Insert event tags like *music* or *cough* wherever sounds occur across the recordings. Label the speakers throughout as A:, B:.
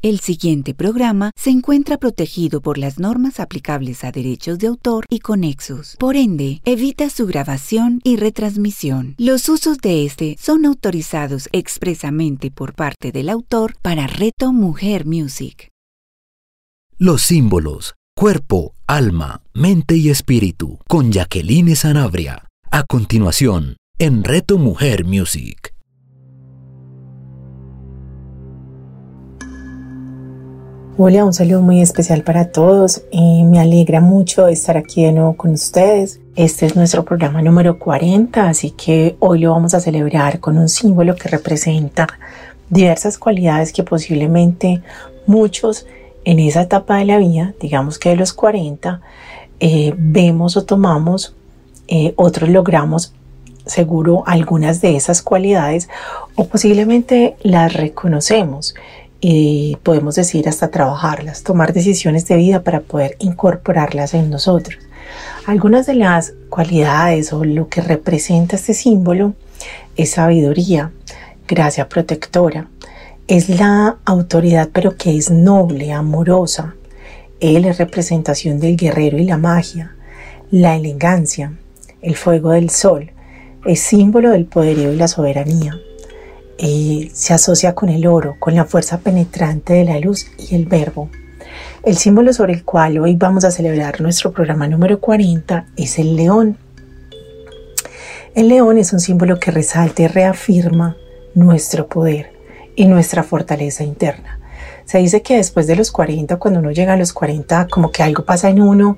A: El siguiente programa se encuentra protegido por las normas aplicables a derechos de autor y conexos. Por ende, evita su grabación y retransmisión. Los usos de este son autorizados expresamente por parte del autor para Reto Mujer Music.
B: Los símbolos, cuerpo, alma, mente y espíritu, con Jacqueline Sanabria. A continuación, en Reto Mujer Music.
C: Hola, un saludo muy especial para todos. y me alegra mucho estar aquí de nuevo con ustedes. Este es nuestro programa número 40, así que hoy lo vamos a celebrar con un símbolo que representa diversas cualidades que posiblemente muchos en esa etapa de la vida, digamos que de los 40, eh, vemos o tomamos, eh, otros logramos seguro algunas de esas cualidades o posiblemente las reconocemos y podemos decir hasta trabajarlas, tomar decisiones de vida para poder incorporarlas en nosotros. Algunas de las cualidades o lo que representa este símbolo es sabiduría, gracia protectora, es la autoridad pero que es noble, amorosa. Él es representación del guerrero y la magia, la elegancia, el fuego del sol, es símbolo del poderío y la soberanía se asocia con el oro, con la fuerza penetrante de la luz y el verbo. El símbolo sobre el cual hoy vamos a celebrar nuestro programa número 40 es el león. El león es un símbolo que resalta y reafirma nuestro poder y nuestra fortaleza interna. Se dice que después de los 40, cuando uno llega a los 40, como que algo pasa en uno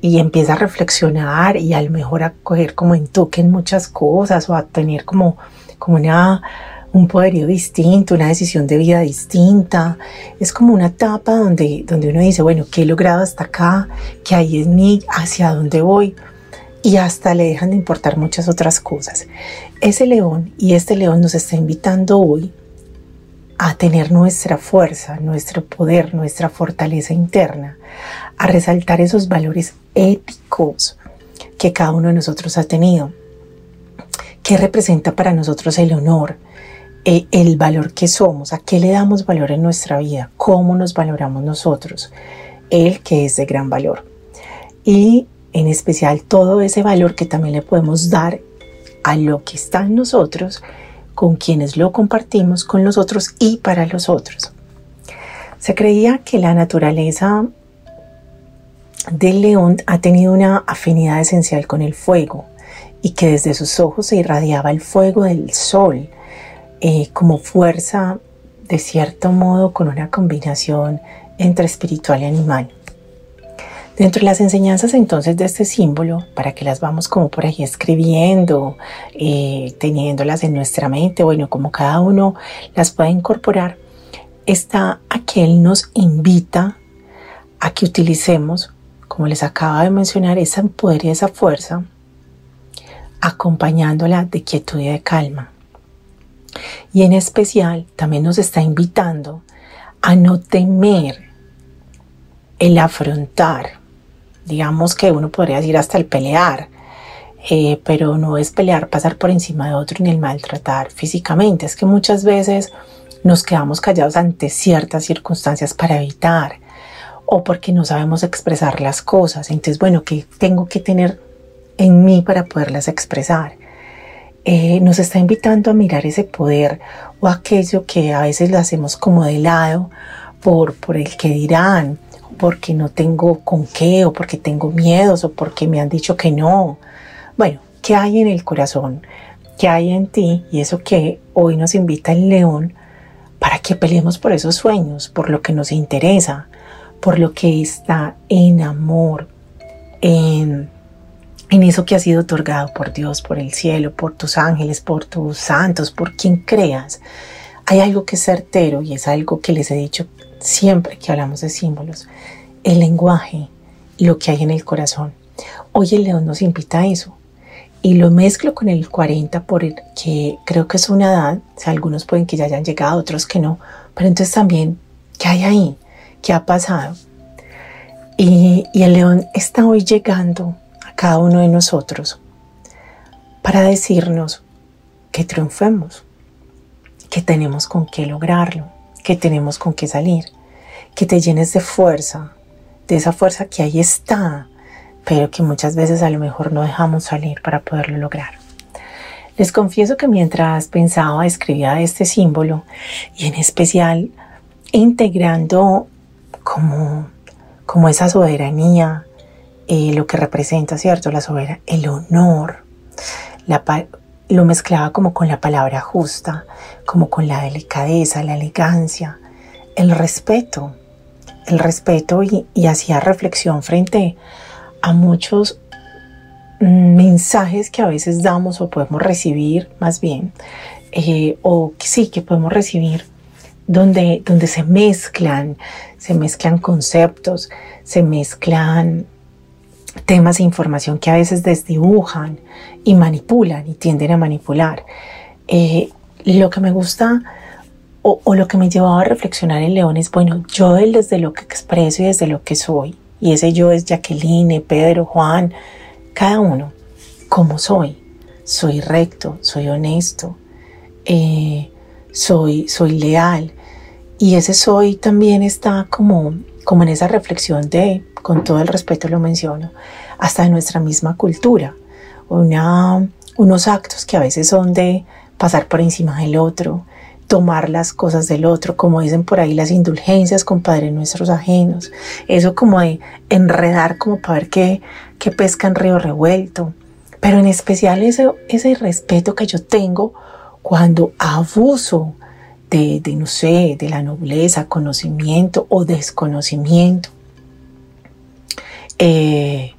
C: y empieza a reflexionar y a lo mejor a coger como en toque en muchas cosas o a tener como, como una un poderío distinto, una decisión de vida distinta. Es como una etapa donde, donde uno dice, bueno, ¿qué he logrado hasta acá? ¿Qué hay en mí? ¿Hacia dónde voy? Y hasta le dejan de importar muchas otras cosas. Ese león y este león nos está invitando hoy a tener nuestra fuerza, nuestro poder, nuestra fortaleza interna, a resaltar esos valores éticos que cada uno de nosotros ha tenido. ¿Qué representa para nosotros el honor? Eh, el valor que somos, a qué le damos valor en nuestra vida, cómo nos valoramos nosotros, el que es de gran valor. Y en especial todo ese valor que también le podemos dar a lo que está en nosotros, con quienes lo compartimos con los otros y para los otros. Se creía que la naturaleza del león ha tenido una afinidad esencial con el fuego y que desde sus ojos se irradiaba el fuego del sol, eh, como fuerza, de cierto modo, con una combinación entre espiritual y animal. Dentro de las enseñanzas entonces de este símbolo, para que las vamos como por ahí escribiendo, eh, teniéndolas en nuestra mente, bueno, como cada uno las pueda incorporar, está a que nos invita a que utilicemos, como les acaba de mencionar, esa poder y esa fuerza, acompañándola de quietud y de calma. Y en especial también nos está invitando a no temer el afrontar, digamos que uno podría decir hasta el pelear, eh, pero no es pelear, pasar por encima de otro ni el maltratar físicamente, es que muchas veces nos quedamos callados ante ciertas circunstancias para evitar o porque no sabemos expresar las cosas. Entonces, bueno, ¿qué tengo que tener en mí para poderlas expresar? Eh, nos está invitando a mirar ese poder o aquello que a veces lo hacemos como de lado por, por el que dirán, porque no tengo con qué, o porque tengo miedos, o porque me han dicho que no. Bueno, ¿qué hay en el corazón? ¿Qué hay en ti? Y eso que hoy nos invita el león para que peleemos por esos sueños, por lo que nos interesa, por lo que está en amor, en en eso que ha sido otorgado por Dios, por el cielo, por tus ángeles, por tus santos, por quien creas. Hay algo que es certero y es algo que les he dicho siempre que hablamos de símbolos. El lenguaje, lo que hay en el corazón. Hoy el león nos invita a eso. Y lo mezclo con el 40 porque creo que es una edad, o sea, algunos pueden que ya hayan llegado, otros que no, pero entonces también, ¿qué hay ahí? ¿Qué ha pasado? Y, y el león está hoy llegando cada uno de nosotros para decirnos que triunfemos, que tenemos con qué lograrlo, que tenemos con qué salir. que te llenes de fuerza, de esa fuerza que ahí está, pero que muchas veces a lo mejor no dejamos salir para poderlo lograr. Les confieso que mientras pensaba, escribía este símbolo y en especial integrando como, como esa soberanía, eh, lo que representa, ¿cierto? La soberanía, el honor, la, lo mezclaba como con la palabra justa, como con la delicadeza, la elegancia, el respeto, el respeto y, hacía reflexión frente a muchos mensajes que a veces damos o podemos recibir más bien, eh, o sí, que podemos recibir donde, donde se mezclan, se mezclan conceptos, se mezclan temas e información que a veces desdibujan y manipulan y tienden a manipular. Eh, lo que me gusta o, lo que me llevaba a reflexionar en León es, bueno, yo desde lo que expreso y desde lo que soy, y ese yo es Jacqueline, Pedro, Juan, cada uno, como soy. Soy recto, soy honesto, eh, soy, soy leal. Y ese soy también está como, como en esa reflexión de, con todo el respeto lo menciono, hasta de nuestra misma cultura. Unos actos que a veces son de pasar por encima del otro, tomar las cosas del otro, como dicen por ahí las indulgencias, compadre, nuestros ajenos, eso como de enredar como para ver qué, qué pesca en río revuelto, pero en especial ese, ese respeto que yo tengo cuando abuso de, de, no de la nobleza, conocimiento o desconocimiento, eh,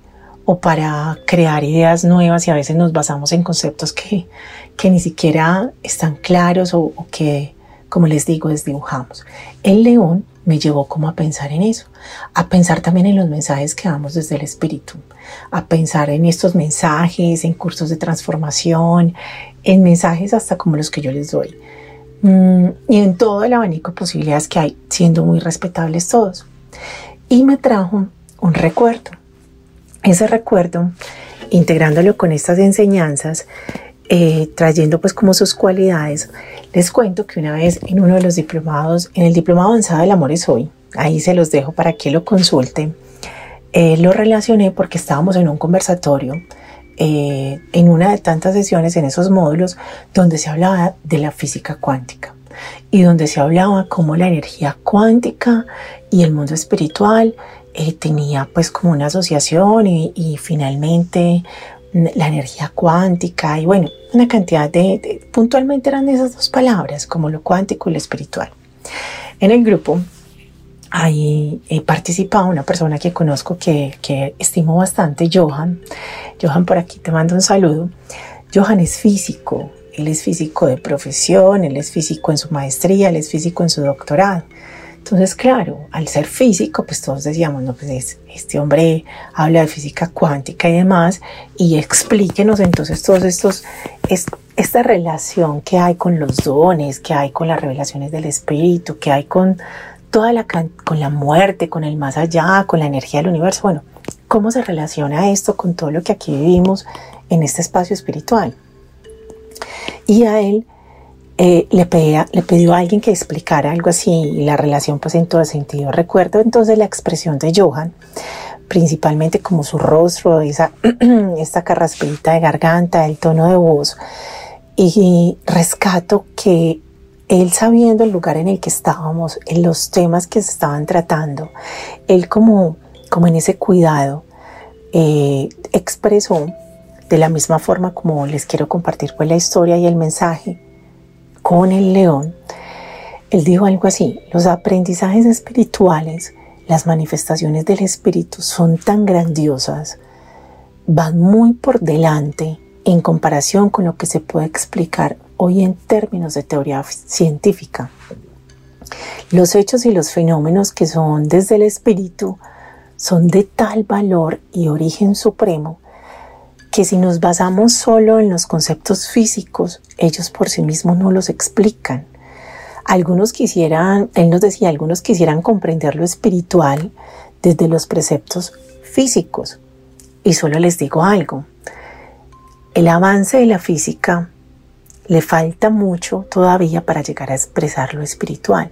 C: o para crear ideas nuevas y a veces nos basamos en conceptos que, que ni siquiera están claros o, que, como les digo, desdibujamos. El león me llevó como a pensar en eso, a pensar también en los mensajes que damos desde el espíritu, a pensar en estos mensajes, en cursos de transformación, en mensajes hasta como los que yo les doy. Mm, y en todo el abanico de posibilidades que hay, siendo muy respetables todos. Y me trajo un recuerdo. Ese recuerdo, integrándolo con estas enseñanzas, eh, trayendo pues como sus cualidades, les cuento que una vez en uno de los diplomados, en el diplomado avanzado del amor es hoy, ahí se los dejo para que lo consulten, eh, lo relacioné porque estábamos en un conversatorio, eh, en una de tantas sesiones en esos módulos donde se hablaba de la física cuántica y donde se hablaba cómo la energía cuántica y el mundo espiritual tenía pues como una asociación y, y finalmente la energía cuántica y bueno, una cantidad de, puntualmente eran esas dos palabras, como lo cuántico y lo espiritual. En el grupo ahí participado una persona que conozco que, que estimo bastante, Johan. Johan, por aquí te mando un saludo. Johan es físico, él es físico de profesión, él es físico en su maestría, él es físico en su doctorado. Entonces, claro, al ser físico, pues todos decíamos, no, pues este hombre habla de física cuántica y demás, y explíquenos entonces todos estos, esta relación que hay con los dones, que hay con las revelaciones del espíritu, que hay con toda la, con la muerte, con el más allá, con la energía del universo. Bueno, ¿cómo se relaciona esto con todo lo que aquí vivimos en este espacio espiritual? Y a él eh, le, pedía, le pidió a alguien que explicara algo así y la relación pues en todo sentido. Recuerdo entonces la expresión de Johan, principalmente como su rostro, esa, *clears throat* esta carraspita de garganta, el tono de voz y rescato que él sabiendo el lugar en el que estábamos, en los temas que se estaban tratando, él como, como en ese cuidado eh, expresó de la misma forma como les quiero compartir pues la historia y el mensaje con el león, él dijo algo así, los aprendizajes espirituales, las manifestaciones del espíritu son tan grandiosas, van muy por delante en comparación con lo que se puede explicar hoy en términos de teoría científica. Los hechos y los fenómenos que son desde el espíritu son de tal valor y origen supremo que si nos basamos solo en los conceptos físicos, ellos por sí mismos no los explican. Algunos quisieran, él nos decía, algunos quisieran comprender lo espiritual desde los preceptos físicos. Y solo les digo algo, el avance de la física le falta mucho todavía para llegar a expresar lo espiritual.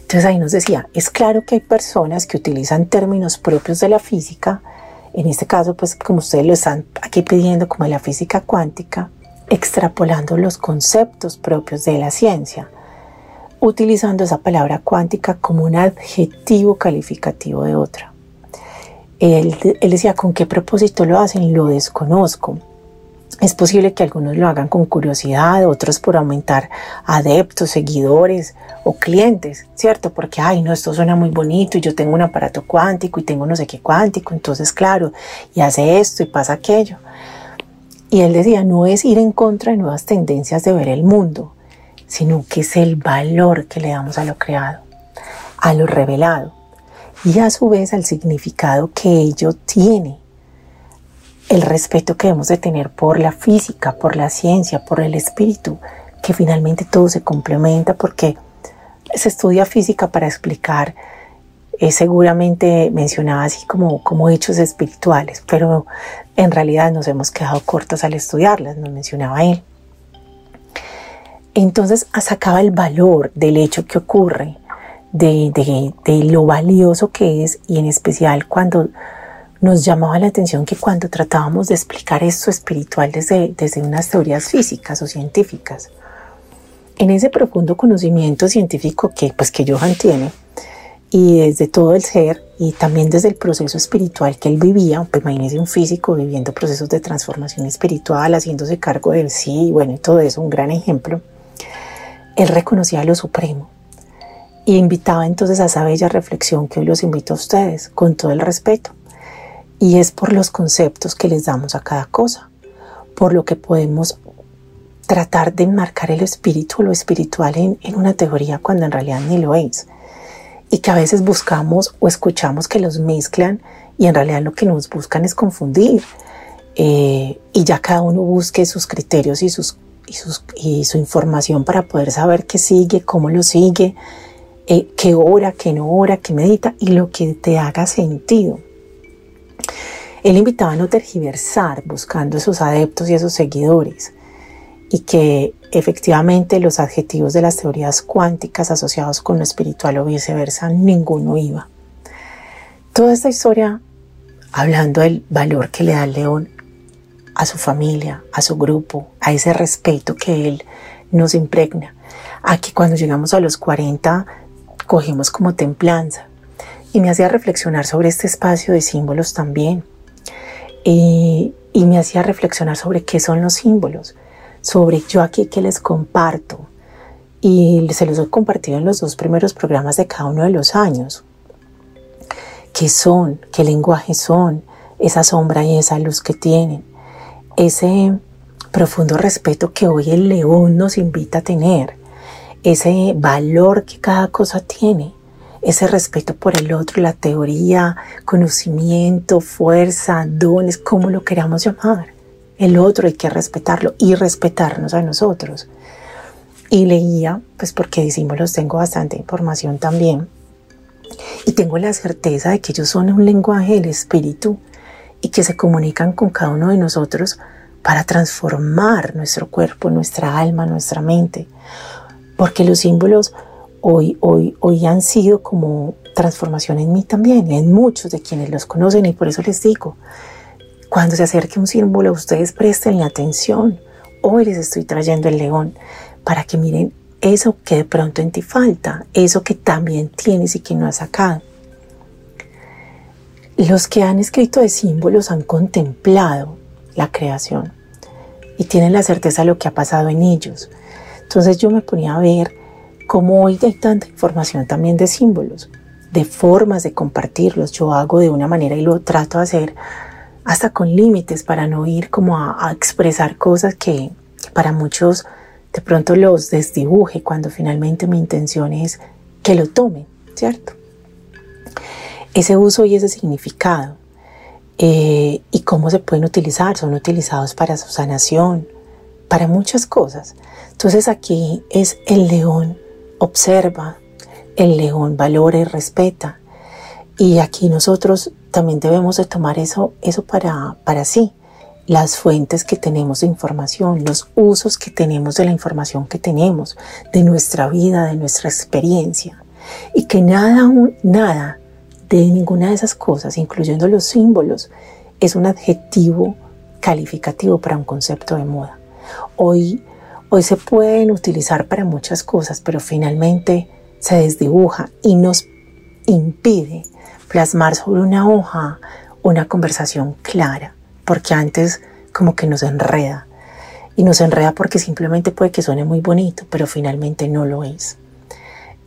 C: Entonces ahí nos decía, es claro que hay personas que utilizan términos propios de la física, en este caso, pues como ustedes lo están aquí pidiendo, como la física cuántica, extrapolando los conceptos propios de la ciencia, utilizando esa palabra cuántica como un adjetivo calificativo de otra. Él, él decía, ¿con qué propósito lo hacen? Lo desconozco es posible que algunos lo hagan con curiosidad, otros por aumentar adeptos, seguidores o clientes, ¿cierto? Porque, ay, no, esto suena muy bonito y yo tengo un aparato cuántico y tengo no sé qué cuántico, entonces, claro, y hace esto y pasa aquello. Y él decía, no es ir en contra de nuevas tendencias de ver el mundo, sino que es el valor que le damos a lo creado, a lo revelado y a su vez al significado que ello tiene el respeto que debemos de tener por la física, por la ciencia, por el espíritu, que finalmente todo se complementa porque se estudia física para explicar, eh, seguramente mencionaba así como, como hechos espirituales, pero en realidad nos hemos quedado cortos al estudiarlas, nos mencionaba él. Entonces sacaba el valor del hecho que ocurre, de lo valioso que es y en especial cuando nos llamaba la atención que cuando tratábamos de explicar esto espiritual desde, desde unas teorías físicas o científicas, en ese profundo conocimiento científico que, pues, que Johan tiene, y desde todo el ser, y también desde el proceso espiritual que él vivía, pues imagínese un físico viviendo procesos de transformación espiritual, haciéndose cargo del sí, y bueno, y todo eso, un gran ejemplo, él reconocía lo supremo, y invitaba entonces a esa bella reflexión que hoy los invito a ustedes, con todo el respeto y es por los conceptos que les damos a cada cosa, por lo que podemos tratar de enmarcar el espíritu o lo espiritual en, una teoría cuando en realidad ni lo es. Y que a veces buscamos o escuchamos que los mezclan y en realidad lo que nos buscan es confundir. Eh, y ya cada uno busque sus criterios y, sus, y, su información para poder saber qué sigue, cómo lo sigue, eh, qué hora, qué no hora, qué medita y lo que te haga sentido. Él invitaba a no tergiversar buscando esos adeptos y esos seguidores y que efectivamente los adjetivos de las teorías cuánticas asociados con lo espiritual o viceversa, ninguno iba. Toda esta historia hablando del valor que le da el león a su familia, a su grupo, a ese respeto que él nos impregna, a que cuando llegamos a los 40 cogemos como templanza. Y me hacía reflexionar sobre este espacio de símbolos también, y, me hacía reflexionar sobre qué son los símbolos, sobre yo aquí que les comparto. Y se los he compartido en los dos primeros programas de cada uno de los años. ¿Qué son? ¿Qué lenguaje son? Esa sombra y esa luz que tienen. Ese profundo respeto que hoy el león nos invita a tener. Ese valor que cada cosa tiene ese respeto por el otro, la teoría, conocimiento, fuerza, dones, como lo queramos llamar. El otro hay que respetarlo y respetarnos a nosotros. Y leía, pues porque los tengo bastante información también. Y tengo la certeza de que ellos son un lenguaje del espíritu y que se comunican con cada uno de nosotros para transformar nuestro cuerpo, nuestra alma, nuestra mente. Porque los símbolos hoy, hoy, hoy han sido como transformación en mí también, en muchos de quienes los conocen y por eso les digo, cuando se acerque un símbolo, ustedes presten atención. Hoy les estoy trayendo el león para que miren eso que de pronto en ti falta, eso que también tienes y que no has sacado. Los que han escrito de símbolos han contemplado la creación y tienen la certeza de lo que ha pasado en ellos. Entonces yo me ponía a ver como hoy hay tanta información también de símbolos, de formas de compartirlos, yo hago de una manera y lo trato de hacer hasta con límites para no ir como a, expresar cosas que, para muchos de pronto los desdibuje cuando finalmente mi intención es que lo tomen, ¿cierto? Ese uso y ese significado eh, y cómo se pueden utilizar, son utilizados para su sanación, para muchas cosas. Entonces aquí es el león observa, el león valora y respeta. Y aquí nosotros también debemos de tomar eso, eso para, para sí, las fuentes que tenemos de información, los usos que tenemos de la información que tenemos, de nuestra vida, de nuestra experiencia. y que nada, nada de ninguna de esas cosas, incluyendo los símbolos, es un adjetivo calificativo para un concepto de moda. Hoy, hoy se pueden utilizar para muchas cosas, pero finalmente se desdibuja y nos impide plasmar sobre una hoja una conversación clara, porque antes como que nos enreda. Y nos enreda porque simplemente puede que suene muy bonito, pero finalmente no lo es.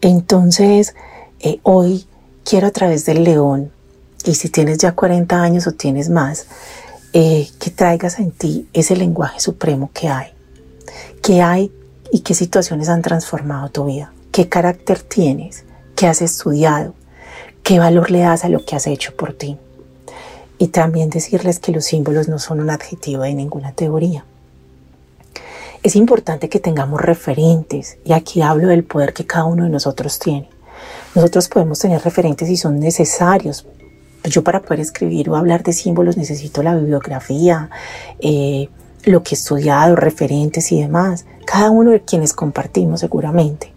C: Entonces, eh, hoy quiero a través del león, y si tienes ya 40 años o tienes más, eh, que traigas en ti ese lenguaje supremo que hay. ¿Qué hay y qué situaciones han transformado tu vida? ¿Qué carácter tienes? ¿Qué has estudiado? ¿Qué valor le das a lo que has hecho por ti? Y también decirles que los símbolos no son un adjetivo de ninguna teoría. Es importante que tengamos referentes, y aquí hablo del poder que cada uno de nosotros tiene. Nosotros podemos tener referentes y son necesarios. Yo para poder escribir o hablar de símbolos necesito la bibliografía, eh, lo que he estudiado, referentes y demás. Cada uno de quienes compartimos seguramente.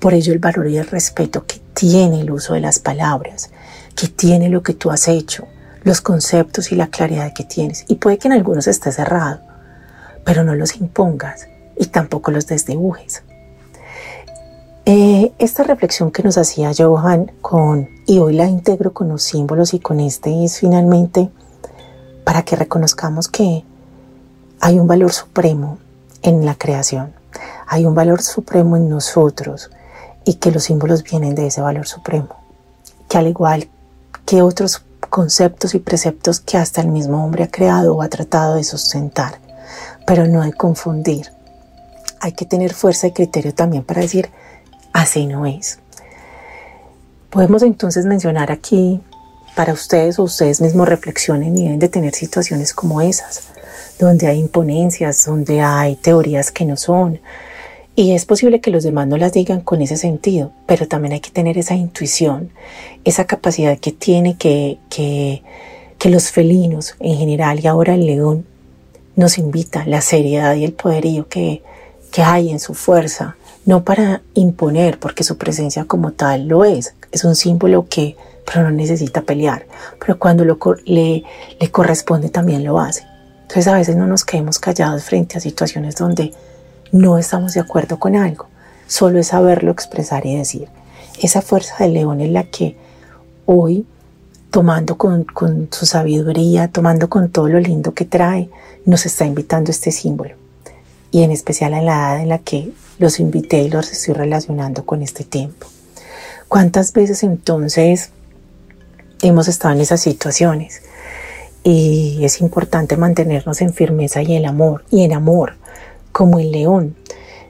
C: Por ello el valor y el respeto que tiene el uso de las palabras, que tiene lo que tú has hecho, los conceptos y la claridad que tienes. Y puede que en algunos esté cerrado, pero no los impongas y tampoco los desdibujes. Eh, esta reflexión que nos hacía Johan con, y hoy la integro con los símbolos y con este es finalmente para que reconozcamos que hay un valor supremo en la creación, hay un valor supremo en nosotros y que los símbolos vienen de ese valor supremo, que al igual que otros conceptos y preceptos que hasta el mismo hombre ha creado o ha tratado de sustentar, pero no de confundir. Hay que tener fuerza y criterio también para decir, así no es. Podemos entonces mencionar aquí para ustedes o ustedes mismos reflexionen y deben de tener situaciones como esas, donde hay imponencias, donde hay teorías que no son. Y es posible que los demás no las digan con ese sentido, pero también hay que tener esa intuición, esa capacidad que tiene que, que, los felinos en general y ahora el león nos invita, la seriedad y el poderío que, que hay en su fuerza, no para imponer, porque su presencia como tal lo es, es un símbolo que pero no necesita pelear, pero cuando lo, le, le corresponde también lo hace. Entonces a veces no nos quedemos callados frente a situaciones donde no estamos de acuerdo con algo, solo es saberlo expresar y decir. Esa fuerza del león es la que hoy, tomando con, con su sabiduría, tomando con todo lo lindo que trae, nos está invitando este símbolo. Y en especial en la edad en la que los invité y los estoy relacionando con este tiempo. ¿Cuántas veces entonces hemos estado en esas situaciones? Y es importante mantenernos en firmeza y en amor, y en amor, como el león,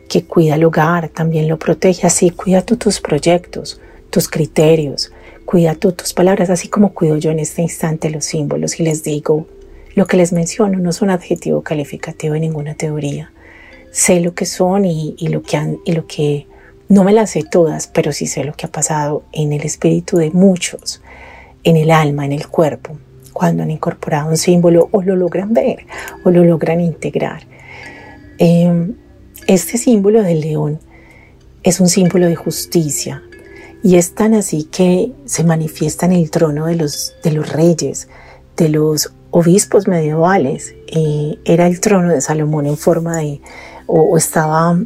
C: que cuida el hogar, también lo protege. Así cuida tú tus proyectos, tus criterios, cuida tú tus palabras, así como cuido yo en este instante los símbolos. Y les digo, lo que les menciono no es un adjetivo calificativo de ninguna teoría. Sé lo que son y, lo que han, y lo que no me las sé todas, pero sí sé lo que ha pasado en el espíritu de muchos, en el alma, en el cuerpo, cuando han incorporado un símbolo o lo logran ver o lo logran integrar. Em, este símbolo del león es un símbolo de justicia y es tan así que se manifiesta en el trono de los, reyes, de los obispos medievales. Eh, era el trono de Salomón en forma de, o, estaba,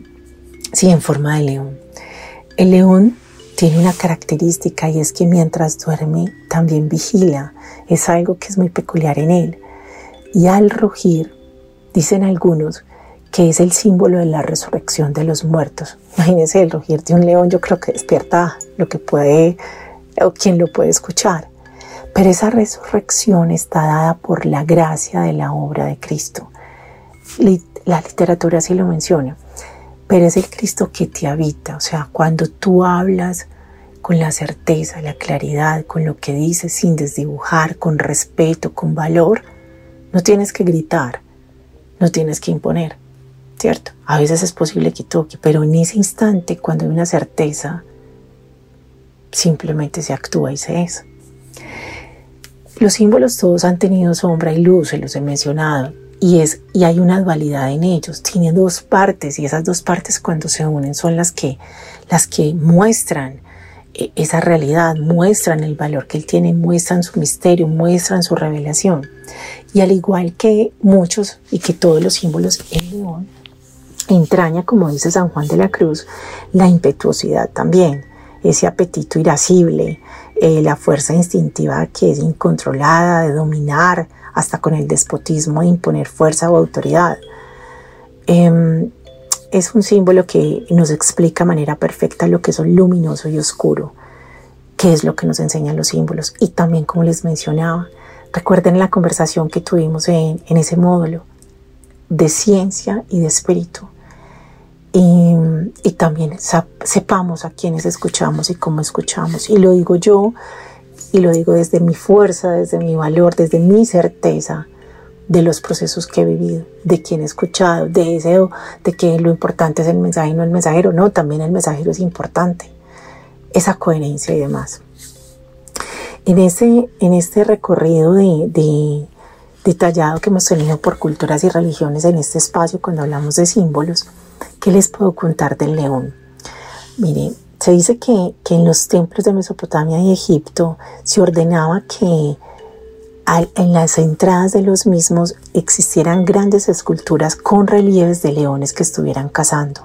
C: sí, en forma de león. El león tiene una característica y es que mientras duerme también vigila. Es algo que es muy peculiar en él. Y al rugir, dicen algunos, que es el símbolo de la resurrección de los muertos. Imagínense el rugir de un león, yo creo que despierta lo que puede, o quien lo puede escuchar. Pero esa resurrección está dada por la gracia de la obra de Cristo la literatura sí lo menciona, pero es el Cristo que te habita, o sea, cuando tú hablas con la certeza, la claridad, con lo que dices sin desdibujar, con respeto, con valor, no tienes que gritar, no tienes que imponer, ¿cierto? A veces es posible que toque, pero en ese instante, cuando hay una certeza, simplemente se actúa y se es. Los símbolos todos han tenido sombra y luz, se los he mencionado, y, es, y hay una dualidad en ellos, tiene dos partes y esas dos partes cuando se unen son las que, las que muestran e, esa realidad, muestran el valor que él tiene, muestran su misterio, muestran su revelación. Y al igual que muchos y que todos los símbolos, el león entraña, como dice San Juan de la Cruz, la impetuosidad también, ese apetito irascible, eh, la fuerza instintiva que es incontrolada de dominar hasta con el despotismo de imponer fuerza o autoridad. Em, es un símbolo que nos explica de manera perfecta lo que es luminoso y oscuro, qué es lo que nos enseñan los símbolos. Y también, como les mencionaba, recuerden la conversación que tuvimos en, ese módulo de ciencia y de espíritu. Y, y, también sepamos a quienes escuchamos y cómo escuchamos. Y lo digo yo, y lo digo desde mi fuerza, desde mi valor, desde mi certeza de los procesos que he vivido, de quien he escuchado, de ese, de que lo importante es el mensaje y no el mensajero. No, también el mensajero es importante. Esa coherencia y demás. En, ese, en este recorrido de, detallado que hemos tenido por culturas y religiones en este espacio cuando hablamos de símbolos, ¿qué les puedo contar del león? Miren, se dice que, que en los templos de Mesopotamia y Egipto se ordenaba que en las entradas de los mismos existieran grandes esculturas con relieves de leones que estuvieran cazando,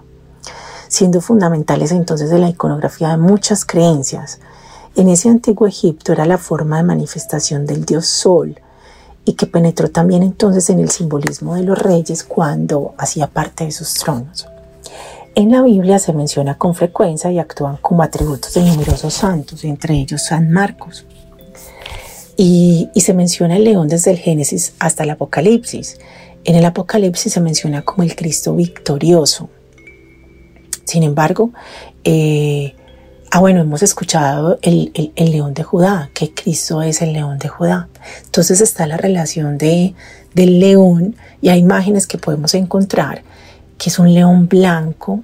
C: siendo fundamentales entonces de la iconografía de muchas creencias. En ese antiguo Egipto era la forma de manifestación del dios Sol y que penetró también entonces en el simbolismo de los reyes cuando hacía parte de sus tronos. En la Biblia se menciona con frecuencia y actúan como atributos de numerosos santos, entre ellos San Marcos. Y, se menciona el león desde el Génesis hasta el Apocalipsis. En el Apocalipsis se menciona como el Cristo victorioso. Sin embargo, eh, ah bueno, hemos escuchado el, león de Judá, que Cristo es el león de Judá. Entonces está la relación de, del león y hay imágenes que podemos encontrar que es un león blanco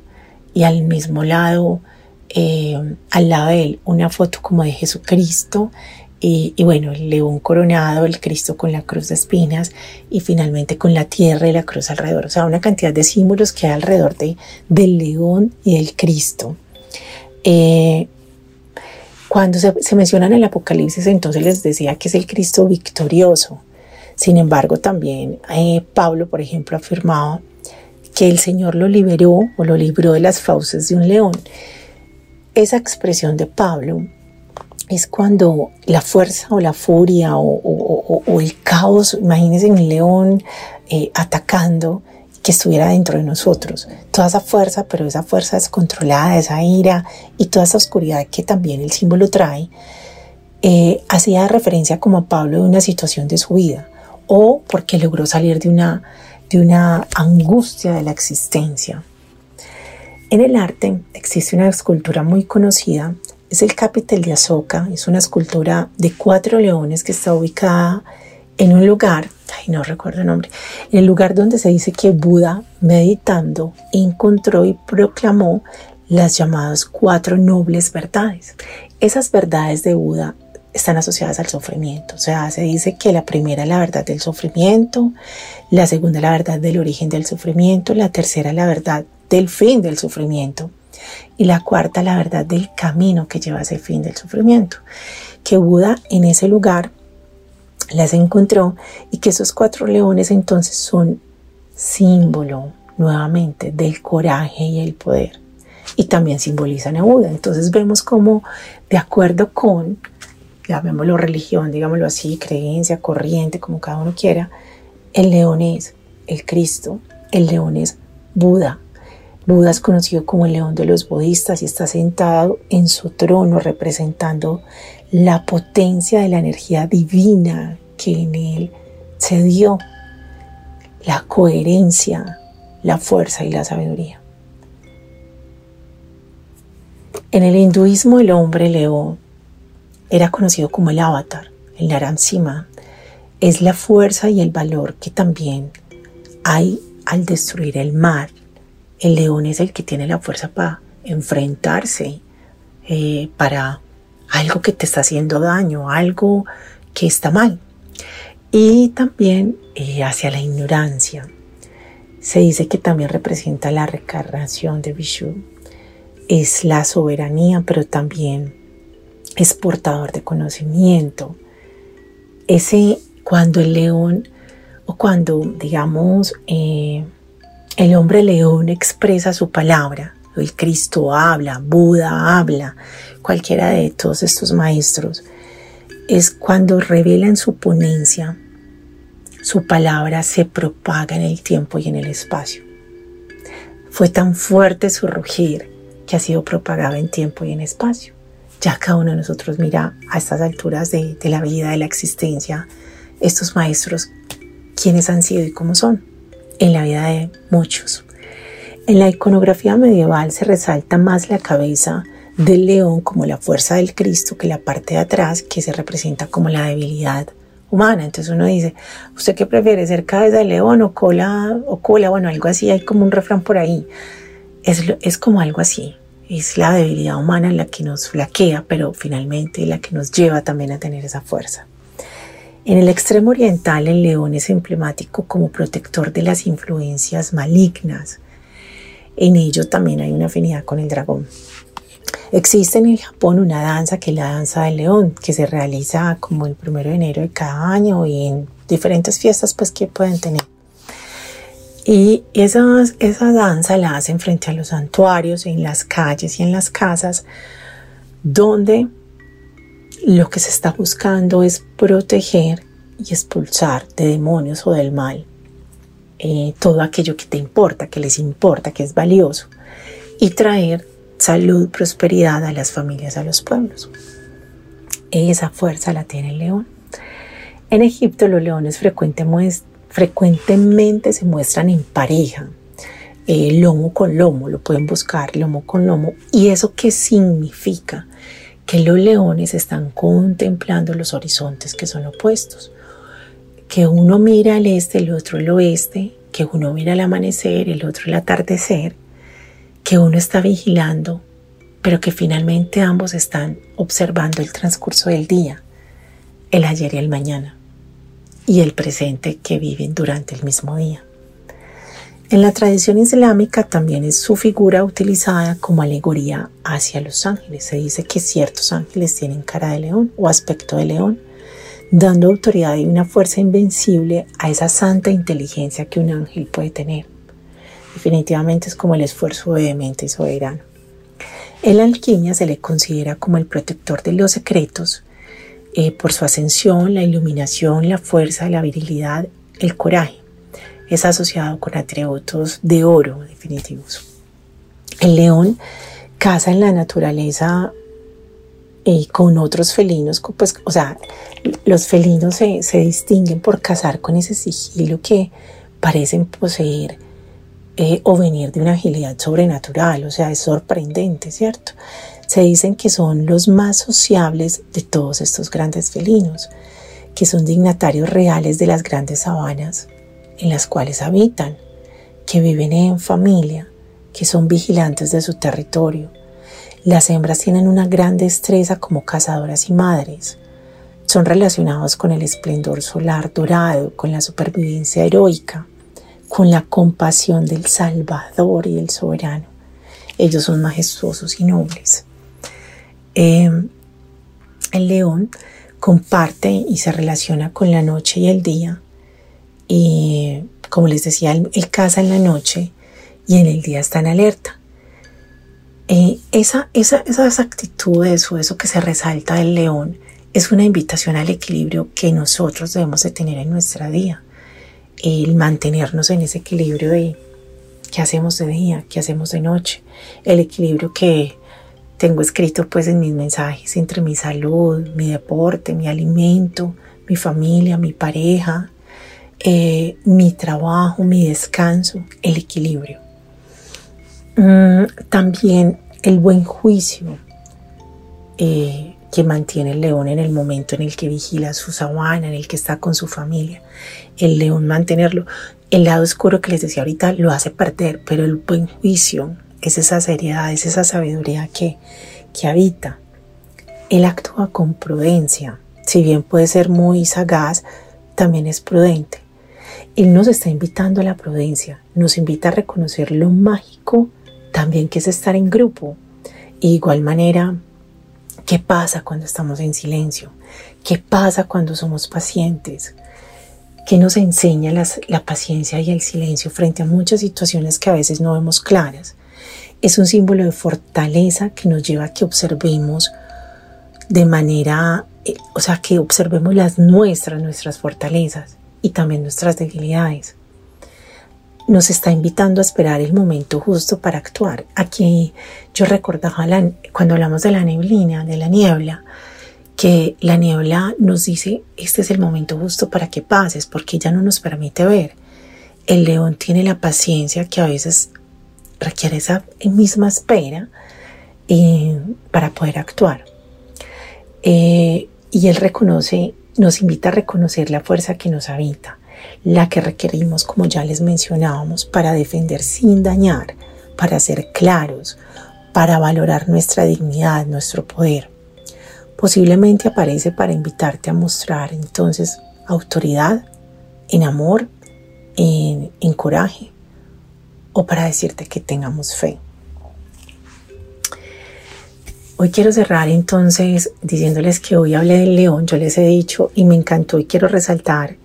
C: y al mismo lado, eh, al lado de él, una foto como de Jesucristo y, bueno, el león coronado, el Cristo con la cruz de espinas y finalmente con la tierra y la cruz alrededor. O sea, una cantidad de símbolos que hay alrededor de, del león y del Cristo. Eh, cuando se, se menciona en el Apocalipsis, entonces les decía que es el Cristo victorioso. Sin embargo, también eh, Pablo, por ejemplo, afirmaba que el Señor lo liberó o lo libró de las fauces de un león. Esa expresión de Pablo es cuando la fuerza o la furia o, el caos, imagínense un león eh, atacando que estuviera dentro de nosotros. Toda esa fuerza, pero esa fuerza descontrolada, esa ira y toda esa oscuridad que también el símbolo trae, eh, hacía referencia como a Pablo de una situación de su vida o porque logró salir de una, de una angustia de la existencia. En el arte existe una escultura muy conocida es el capitel de Azoka, es una escultura de cuatro leones que está ubicada en un lugar, ay, no recuerdo el nombre, en el lugar donde se dice que Buda, meditando, encontró y proclamó las llamadas cuatro nobles verdades. Esas verdades de Buda están asociadas al sufrimiento. O sea, se dice que la primera es la verdad del sufrimiento, la segunda la verdad del origen del sufrimiento, la tercera la verdad del fin del sufrimiento y la cuarta, la verdad del camino que lleva a ese fin del sufrimiento. Que Buda en ese lugar las encontró y que esos cuatro leones entonces son símbolo nuevamente del coraje y el poder. Y también simbolizan a Buda. Entonces vemos como de acuerdo con, llamémoslo religión, digámoslo así, creencia, corriente, como cada uno quiera, el león es el Cristo, el león es Buda, Buda es conocido como el león de los budistas y está sentado en su trono representando la potencia de la energía divina que en él se dio, la coherencia, la fuerza y la sabiduría. En el hinduismo el hombre león era conocido como el avatar, el Naramsima. Es la fuerza y el valor que también hay al destruir el mar, el león es el que tiene la fuerza para enfrentarse eh, para algo que te está haciendo daño, algo que está mal. Y también eh, hacia la ignorancia. Se dice que también representa la recarnación de Vishu. Es la soberanía, pero también es portador de conocimiento. Ese cuando el león o cuando, digamos, eh, el hombre león expresa su palabra, el Cristo habla, Buda habla, cualquiera de todos estos maestros, es cuando revelan su ponencia, su palabra se propaga en el tiempo y en el espacio. Fue tan fuerte su rugir que ha sido propagado en tiempo y en espacio. Ya cada uno de nosotros mira a estas alturas de, la vida, de la existencia, estos maestros, quiénes han sido y cómo son en la vida de muchos. En la iconografía medieval se resalta más la cabeza del león como la fuerza del Cristo que la parte de atrás que se representa como la debilidad humana. Entonces uno dice, ¿usted qué prefiere ser cabeza de león o cola o cola? Bueno, algo así, hay como un refrán por ahí. Es, es como algo así. Es la debilidad humana la que nos flaquea, pero finalmente la que nos lleva también a tener esa fuerza. En el extremo oriental, el león es emblemático como protector de las influencias malignas. En ello también hay una afinidad con el dragón. Existe en el Japón una danza que es la danza del león, que se realiza como el primero de enero de cada año y en diferentes fiestas pues que pueden tener. Y esa, esa danza la hacen frente a los santuarios, en las calles y en las casas, donde lo que se está buscando es proteger y expulsar de demonios o del mal eh, todo aquello que te importa, que les importa, que es valioso, y traer salud, prosperidad a las familias, a los pueblos. Esa fuerza la tiene el león. En Egipto los leones frecuentemente se muestran en pareja, eh, lomo con lomo, lo pueden buscar lomo con lomo. ¿Y eso qué significa? Que los leones están contemplando los horizontes que son opuestos. Que uno mira al este, el otro al oeste, que uno mira el amanecer, el otro el atardecer, que uno está vigilando, pero que finalmente ambos están observando el transcurso del día, el ayer y el mañana, y el presente que viven durante el mismo día. En la tradición islámica también es su figura utilizada como alegoría hacia los ángeles. Se dice que ciertos ángeles tienen cara de león o aspecto de león, dando autoridad y una fuerza invencible a esa santa inteligencia que un ángel puede tener. Definitivamente es como el esfuerzo vehemente y soberano. En la alquimia se le considera como el protector de los secretos eh, por su ascensión, la iluminación, la fuerza, la virilidad, el coraje. Es asociado con atributos de oro definitivos. El león caza en la naturaleza y eh, con otros felinos, pues, o sea, los felinos se, se distinguen por cazar con ese sigilo que parecen poseer eh, o venir de una agilidad sobrenatural, o sea, es sorprendente, ¿cierto? Se dicen que son los más sociables de todos estos grandes felinos, que son dignatarios reales de las grandes sabanas en las cuales habitan, que viven en familia, que son vigilantes de su territorio. Las hembras tienen una gran destreza como cazadoras y madres. Son relacionados con el esplendor solar dorado, con la supervivencia heroica, con la compasión del Salvador y del Soberano. Ellos son majestuosos y nobles. Em, el león comparte y se relaciona con la noche y el día. Y como les decía, él, caza en la noche y en el día está en alerta. Eh, esa, esa, esas actitudes eso que se resalta del león es una invitación al equilibrio que nosotros debemos de tener en nuestra vida el mantenernos en ese equilibrio de qué hacemos de día, qué hacemos de noche, el equilibrio que tengo escrito pues en mis mensajes entre mi salud, mi deporte, mi alimento, mi familia, mi pareja, eh, mi trabajo, mi descanso, el equilibrio. Mm, también el buen juicio, eh, que mantiene el león en el momento en el que vigila su sabana, en el que está con su familia. El león mantenerlo. El lado oscuro que les decía ahorita lo hace perder, pero el buen juicio es esa seriedad, es esa sabiduría que, que habita. Él actúa con prudencia. Si bien puede ser muy sagaz, también es prudente. Él nos está invitando a la prudencia, nos invita a reconocer lo mágico también que es estar en grupo. igual manera, ¿Qué pasa cuando estamos en silencio? ¿Qué pasa cuando somos pacientes? ¿Qué nos enseña la paciencia y el silencio frente a muchas situaciones que a veces no vemos claras? Es un símbolo de fortaleza que nos lleva a que observemos de manera, eh, o sea, que observemos las nuestras, nuestras fortalezas y también nuestras debilidades. Nos está invitando a esperar el momento justo para actuar. Aquí yo recordaba cuando hablamos de la neblina, de la niebla, que la niebla nos dice, este es el momento justo para que pases, porque ya no nos permite ver. El león tiene la paciencia que a veces requiere esa misma espera eh, para poder actuar. Eh, y él reconoce, nos invita a reconocer la fuerza que nos habita, la que requerimos, como ya les mencionábamos, para defender sin dañar, para ser claros, para valorar nuestra dignidad, nuestro poder posiblemente aparece para invitarte a mostrar entonces autoridad, en amor, en, coraje o para decirte que tengamos fe. Hoy quiero cerrar entonces diciéndoles que hoy hablé del león, yo les he dicho y me encantó y quiero resaltar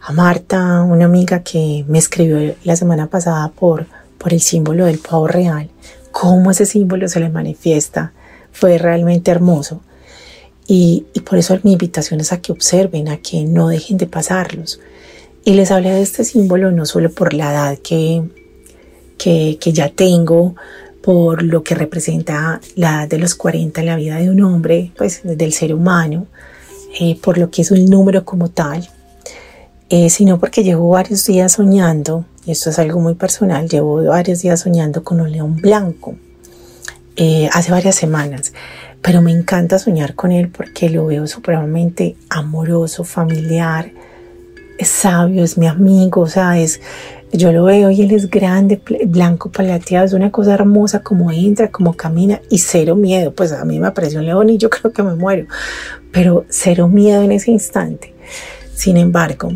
C: a Marta, una amiga que me escribió la semana pasada por, por el símbolo del pavo real, cómo ese símbolo se le manifiesta, fue realmente hermoso. Y, por eso mi invitación es a que observen, a que no dejen de pasarlos. Y les hablé de este símbolo no solo por la edad que, que, ya tengo, por lo que representa la edad de los 40 en la vida de un hombre, pues del ser humano, eh, por lo que es un número como tal, eh, sino porque llevo varios días soñando, y esto es algo muy personal, llevo varios días soñando con un león blanco, eh, hace varias semanas pero me encanta soñar con él porque lo veo supremamente amoroso, familiar, es sabio, es mi amigo, o sea, es, yo lo veo y él es grande, blanco, palateado, es una cosa hermosa como entra, como camina y cero miedo, pues a mí me apareció un león y yo *laughs* creo que me muero, pero cero miedo en ese instante. Sin embargo,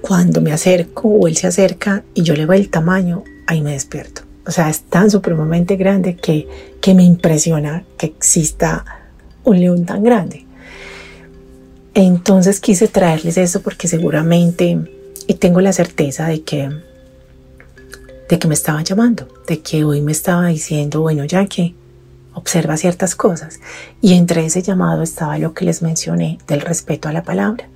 C: cuando me acerco o él se acerca y yo le veo el tamaño, ahí me despierto. O sea, es tan supremamente grande que, que me impresiona que exista un león tan grande. Entonces quise traerles eso porque seguramente y tengo la certeza de que de que me estaba llamando, de que hoy me estaba diciendo, bueno, ya que observa ciertas cosas. Y entre ese llamado estaba lo que les mencioné del respeto a la palabra,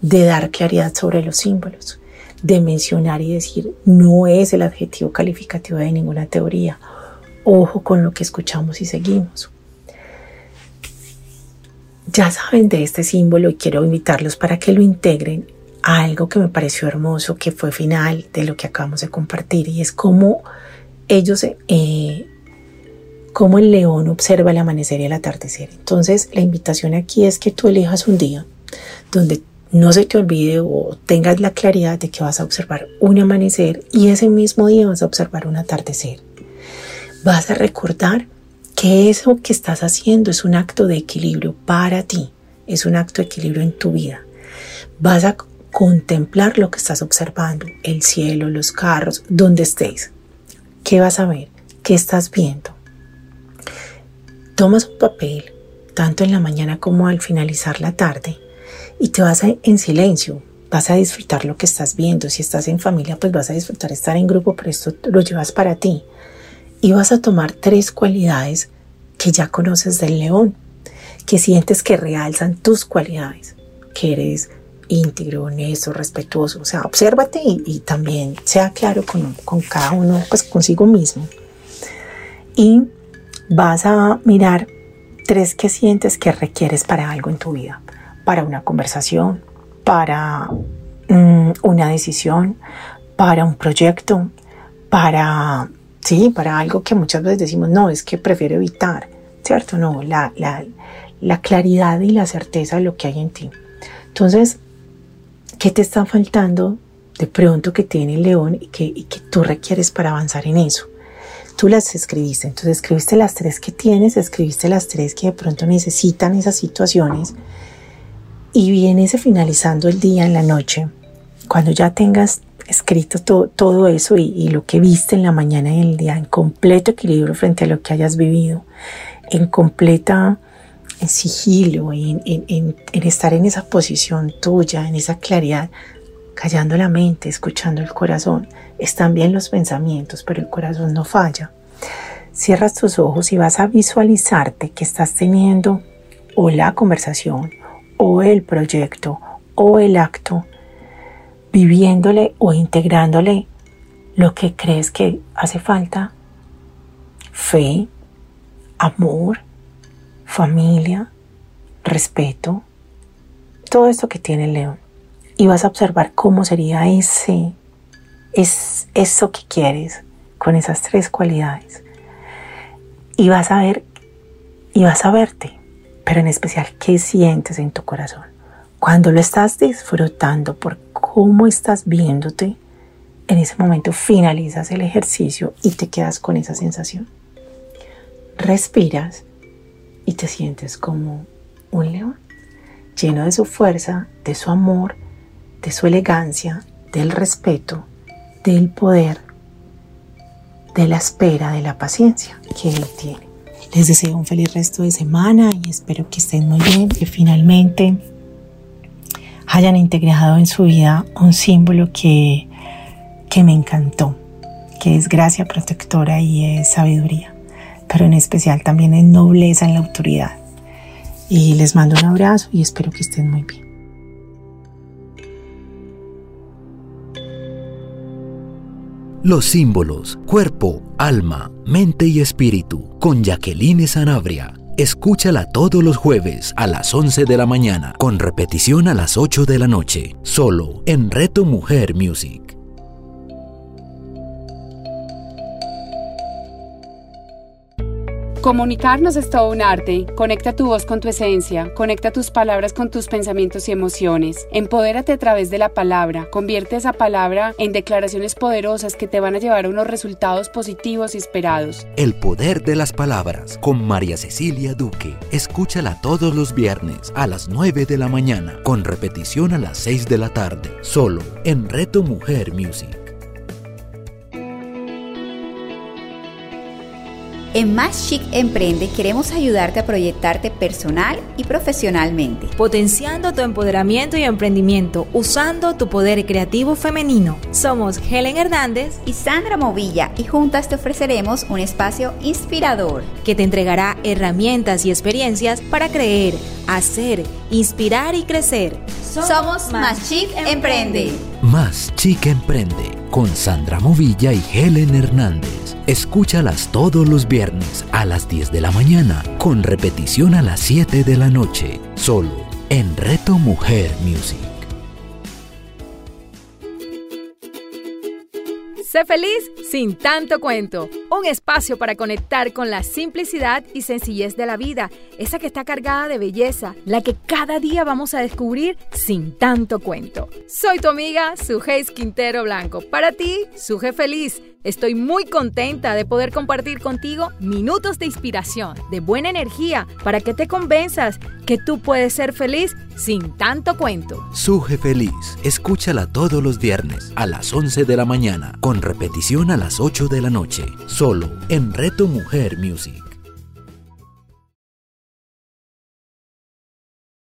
C: de dar claridad sobre los símbolos, de mencionar y decir no es el adjetivo calificativo de ninguna teoría. Ojo con lo que escuchamos y seguimos. Ya saben de este símbolo y quiero invitarlos para que lo integren algo que me pareció hermoso, que fue final de lo que acabamos de compartir y es cómo ellos, eh, cómo el león observa el amanecer y el atardecer. Entonces la invitación aquí es que tú elijas un día donde no se te olvide o tengas la claridad de que vas a observar un amanecer y ese mismo día vas a observar un atardecer. Vas a recordar que eso que estás haciendo es un acto de equilibrio para ti, es un acto de equilibrio en tu vida. Vas a contemplar lo que estás observando, el cielo, los carros, donde estés. ¿Qué vas a ver? ¿Qué estás viendo? Tomas un papel, tanto en la mañana como al finalizar la tarde, y te vas en silencio, vas a disfrutar lo que estás viendo. Si estás en familia, pues vas a disfrutar estar en grupo, pero esto lo llevas para ti. Y vas a tomar tres cualidades que ya conoces del león, que sientes que realzan tus cualidades, que eres íntegro, honesto, respetuoso. O sea, obsérvate y, también sea claro con, con cada uno, pues consigo mismo. Y vas a mirar tres que sientes que requieres para algo en tu vida para una conversación, para mm, una decisión, para un proyecto, para, sí, para algo que muchas veces decimos, no, es que prefiero evitar, ¿cierto? No, la, la, claridad y la certeza de lo que hay en ti. Entonces, ¿qué te está faltando de pronto que tiene el león y que, y que tú requieres para avanzar en eso? Tú las escribiste, entonces escribiste las tres que tienes, escribiste las tres que de pronto necesitan esas situaciones y vienes finalizando el día en la noche, cuando ya tengas escrito todo eso y, lo que viste en la mañana y en el día en completo equilibrio frente a lo que hayas vivido, en completa sigilo, en, en, estar en esa posición tuya, en esa claridad, callando la mente, escuchando el corazón. Están bien los pensamientos, pero el corazón no falla. Cierras tus ojos y vas a visualizarte que estás teniendo o la conversación, o el proyecto, o el acto, viviéndole o integrándole lo que crees que hace falta. Fe, amor, familia, respeto, todo esto que tiene el león. Y vas a observar cómo sería ese, es eso que quieres con esas tres cualidades. Y vas a ver, y vas a verte, pero en especial qué sientes en tu corazón. Cuando lo estás disfrutando por cómo estás viéndote, en ese momento finalizas el ejercicio y te quedas con esa sensación. Respiras y te sientes como un león, lleno de su fuerza, de su amor, de su elegancia, del respeto, del poder, de la espera, de la paciencia que él tiene. Les deseo un feliz resto de semana y espero que estén muy bien, que finalmente hayan integrado en su vida un símbolo que, que me encantó, que es gracia protectora y es sabiduría pero en especial también en nobleza en la autoridad. Y les mando un abrazo y espero que estén muy bien.
B: Los símbolos, cuerpo, alma, mente y espíritu, con Jacqueline Sanabria. Escúchala todos los jueves a las 11 de la mañana, con repetición a las 8 de la noche, solo en Reto Mujer Music.
D: Comunicarnos es todo un arte. Conecta tu voz con tu esencia, conecta tus palabras con tus pensamientos y emociones. Empodérate a través de la palabra. Convierte esa palabra en declaraciones poderosas que te van a llevar a unos resultados positivos y esperados.
B: El poder de las palabras con María Cecilia Duque. Escúchala todos los viernes a las 9 de la mañana, con repetición a las 6 de la tarde, solo en Reto Mujer Music.
E: En Más Chic Emprende queremos ayudarte a proyectarte personal y profesionalmente,
F: potenciando tu empoderamiento y emprendimiento usando tu poder creativo femenino. Somos Helen Hernández
E: y Sandra Movilla y juntas te ofreceremos un espacio inspirador
F: que te entregará herramientas y experiencias para creer, hacer, inspirar y crecer.
E: Somos Más Chic Emprende.
B: Más Chic Emprende con Sandra Movilla y Helen Hernández. Escúchalas todos los viernes a las 10 de la mañana, con repetición a las 7 de la noche, solo en Reto Mujer Music.
F: Sé feliz sin tanto cuento. Un espacio para conectar con la simplicidad y sencillez de la vida, esa que está cargada de belleza, la que cada día vamos a descubrir sin tanto cuento. Soy tu amiga Sujeis Quintero Blanco. Para ti, Suje Feliz. Estoy muy contenta de poder compartir contigo minutos de inspiración, de buena energía, para que te convenzas que tú puedes ser feliz sin tanto cuento.
B: Suje Feliz, escúchala todos los viernes a las 11 de la mañana, con repetición a las 8 de la noche, solo en Reto Mujer Music.